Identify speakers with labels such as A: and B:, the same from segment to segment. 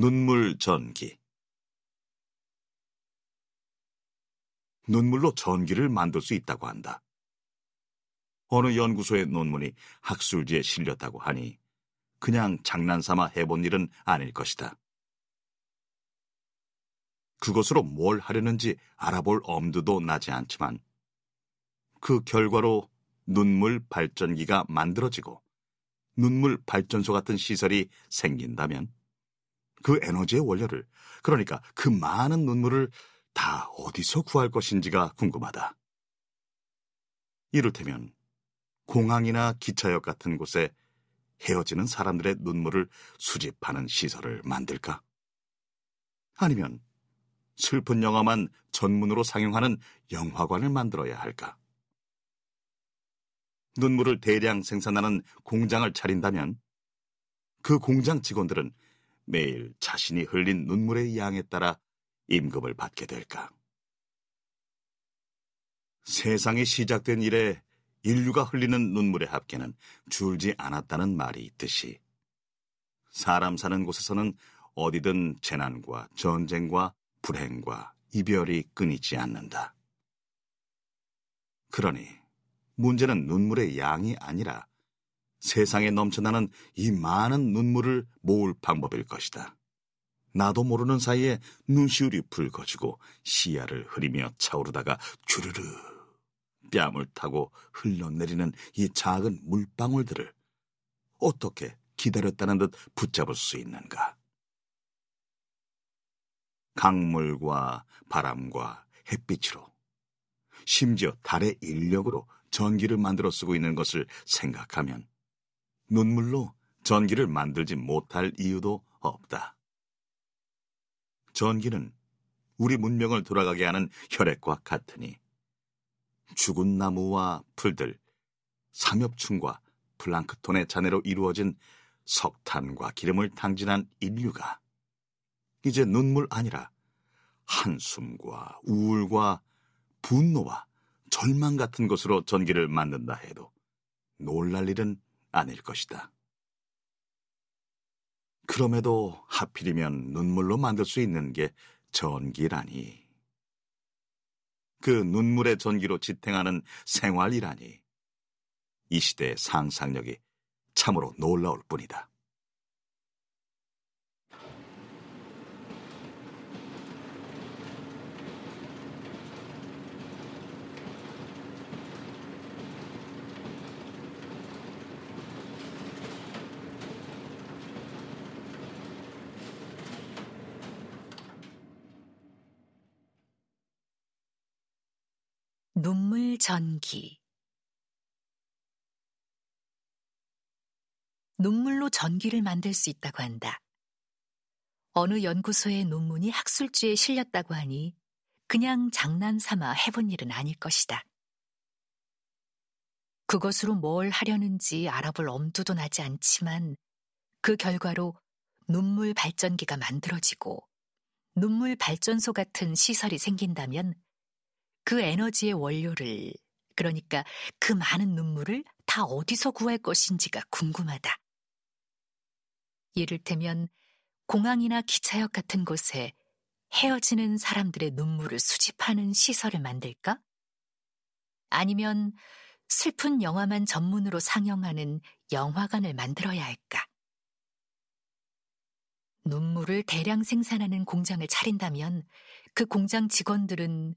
A: 눈물 전기 눈물로 전기를 만들 수 있다고 한다. 어느 연구소의 논문이 학술지에 실렸다고 하니 그냥 장난삼아 해본 일은 아닐 것이다. 그것으로 뭘 하려는지 알아볼 엄두도 나지 않지만 그 결과로 눈물 발전기가 만들어지고 눈물 발전소 같은 시설이 생긴다면 그 에너지의 원료를 그러니까 그 많은 눈물을 다 어디서 구할 것인지가 궁금하다. 이를테면 공항이나 기차역 같은 곳에 헤어지는 사람들의 눈물을 수집하는 시설을 만들까? 아니면 슬픈 영화만 전문으로 상영하는 영화관을 만들어야 할까? 눈물을 대량 생산하는 공장을 차린다면 그 공장 직원들은 매일 자신이 흘린 눈물의 양에 따라 임금을 받게 될까? 세상이 시작된 이래 인류가 흘리는 눈물의 합계는 줄지 않았다는 말이 있듯이 사람 사는 곳에서는 어디든 재난과 전쟁과 불행과 이별이 끊이지 않는다. 그러니 문제는 눈물의 양이 아니라 세상에 넘쳐나는 이 많은 눈물을 모을 방법일 것이다. 나도 모르는 사이에 눈시울이 붉어지고 시야를 흐리며 차오르다가 주르르 뺨을 타고 흘러내리는 이 작은 물방울들을 어떻게 기다렸다는 듯 붙잡을 수 있는가? 강물과 바람과 햇빛으로 심지어 달의 인력으로 전기를 만들어 쓰고 있는 것을 생각하면 눈물로 전기를 만들지 못할 이유도 없다. 전기는 우리 문명을 돌아가게 하는 혈액과 같으니 죽은 나무와 풀들, 삼엽충과 플랑크톤의 잔해로 이루어진 석탄과 기름을 탕진한 인류가 이제 눈물 아니라 한숨과 우울과 분노와 절망 같은 것으로 전기를 만든다 해도 놀랄 일은 아닐 것이다. 그럼에도 하필이면 눈물로 만들 수 있는 게 전기라니. 그 눈물의 전기로 지탱하는 생활이라니. 이 시대의 상상력이 참으로 놀라울 뿐이다.
B: 눈물 전기 눈물로 전기를 만들 수 있다고 한다. 어느 연구소의 논문이 학술지에 실렸다고 하니 그냥 장난 삼아 해본 일은 아닐 것이다. 그것으로 뭘 하려는지 알아볼 엄두도 나지 않지만 그 결과로 눈물 발전기가 만들어지고 눈물 발전소 같은 시설이 생긴다면 그 에너지의 원료를, 그러니까 그 많은 눈물을 다 어디서 구할 것인지가 궁금하다. 이를테면 공항이나 기차역 같은 곳에 헤어지는 사람들의 눈물을 수집하는 시설을 만들까? 아니면 슬픈 영화만 전문으로 상영하는 영화관을 만들어야 할까? 눈물을 대량 생산하는 공장을 차린다면 그 공장 직원들은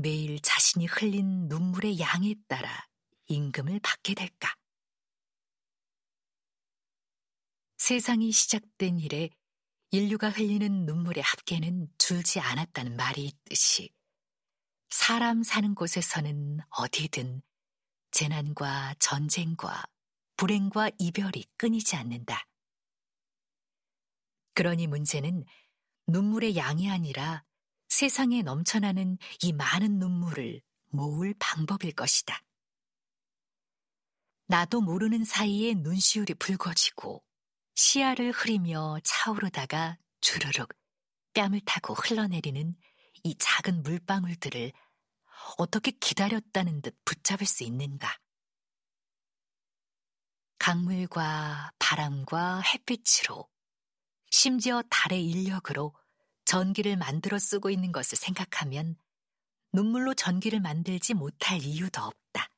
B: 매일 자신이 흘린 눈물의 양에 따라 임금을 받게 될까? 세상이 시작된 이래 인류가 흘리는 눈물의 합계는 줄지 않았다는 말이 있듯이 사람 사는 곳에서는 어디든 재난과 전쟁과 불행과 이별이 끊이지 않는다. 그러니 문제는 눈물의 양이 아니라 세상에 넘쳐나는 이 많은 눈물을 모을 방법일 것이다. 나도 모르는 사이에 눈시울이 붉어지고 시야를 흐리며 차오르다가 주르륵 뺨을 타고 흘러내리는 이 작은 물방울들을 어떻게 기다렸다는 듯 붙잡을 수 있는가? 강물과 바람과 햇빛으로 심지어 달의 인력으로 전기를 만들어 쓰고 있는 것을 생각하면 눈물로 전기를 만들지 못할 이유도 없다.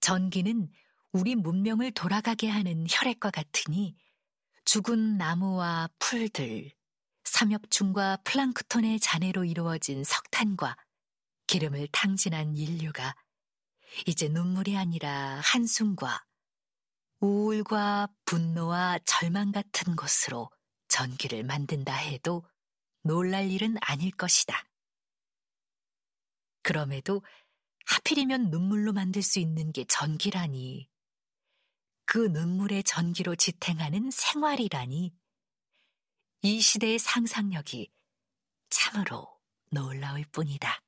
B: 전기는 우리 문명을 돌아가게 하는 혈액과 같으니 죽은 나무와 풀들, 삼엽충과 플랑크톤의 잔해로 이루어진 석탄과 기름을 탕진한 인류가 이제 눈물이 아니라 한숨과 우울과 분노와 절망 같은 것으로 전기를 만든다 해도 놀랄 일은 아닐 것이다. 그럼에도 하필이면 눈물로 만들 수 있는 게 전기라니. 그 눈물의 전기로 지탱하는 생활이라니. 이 시대의 상상력이 참으로 놀라울 뿐이다.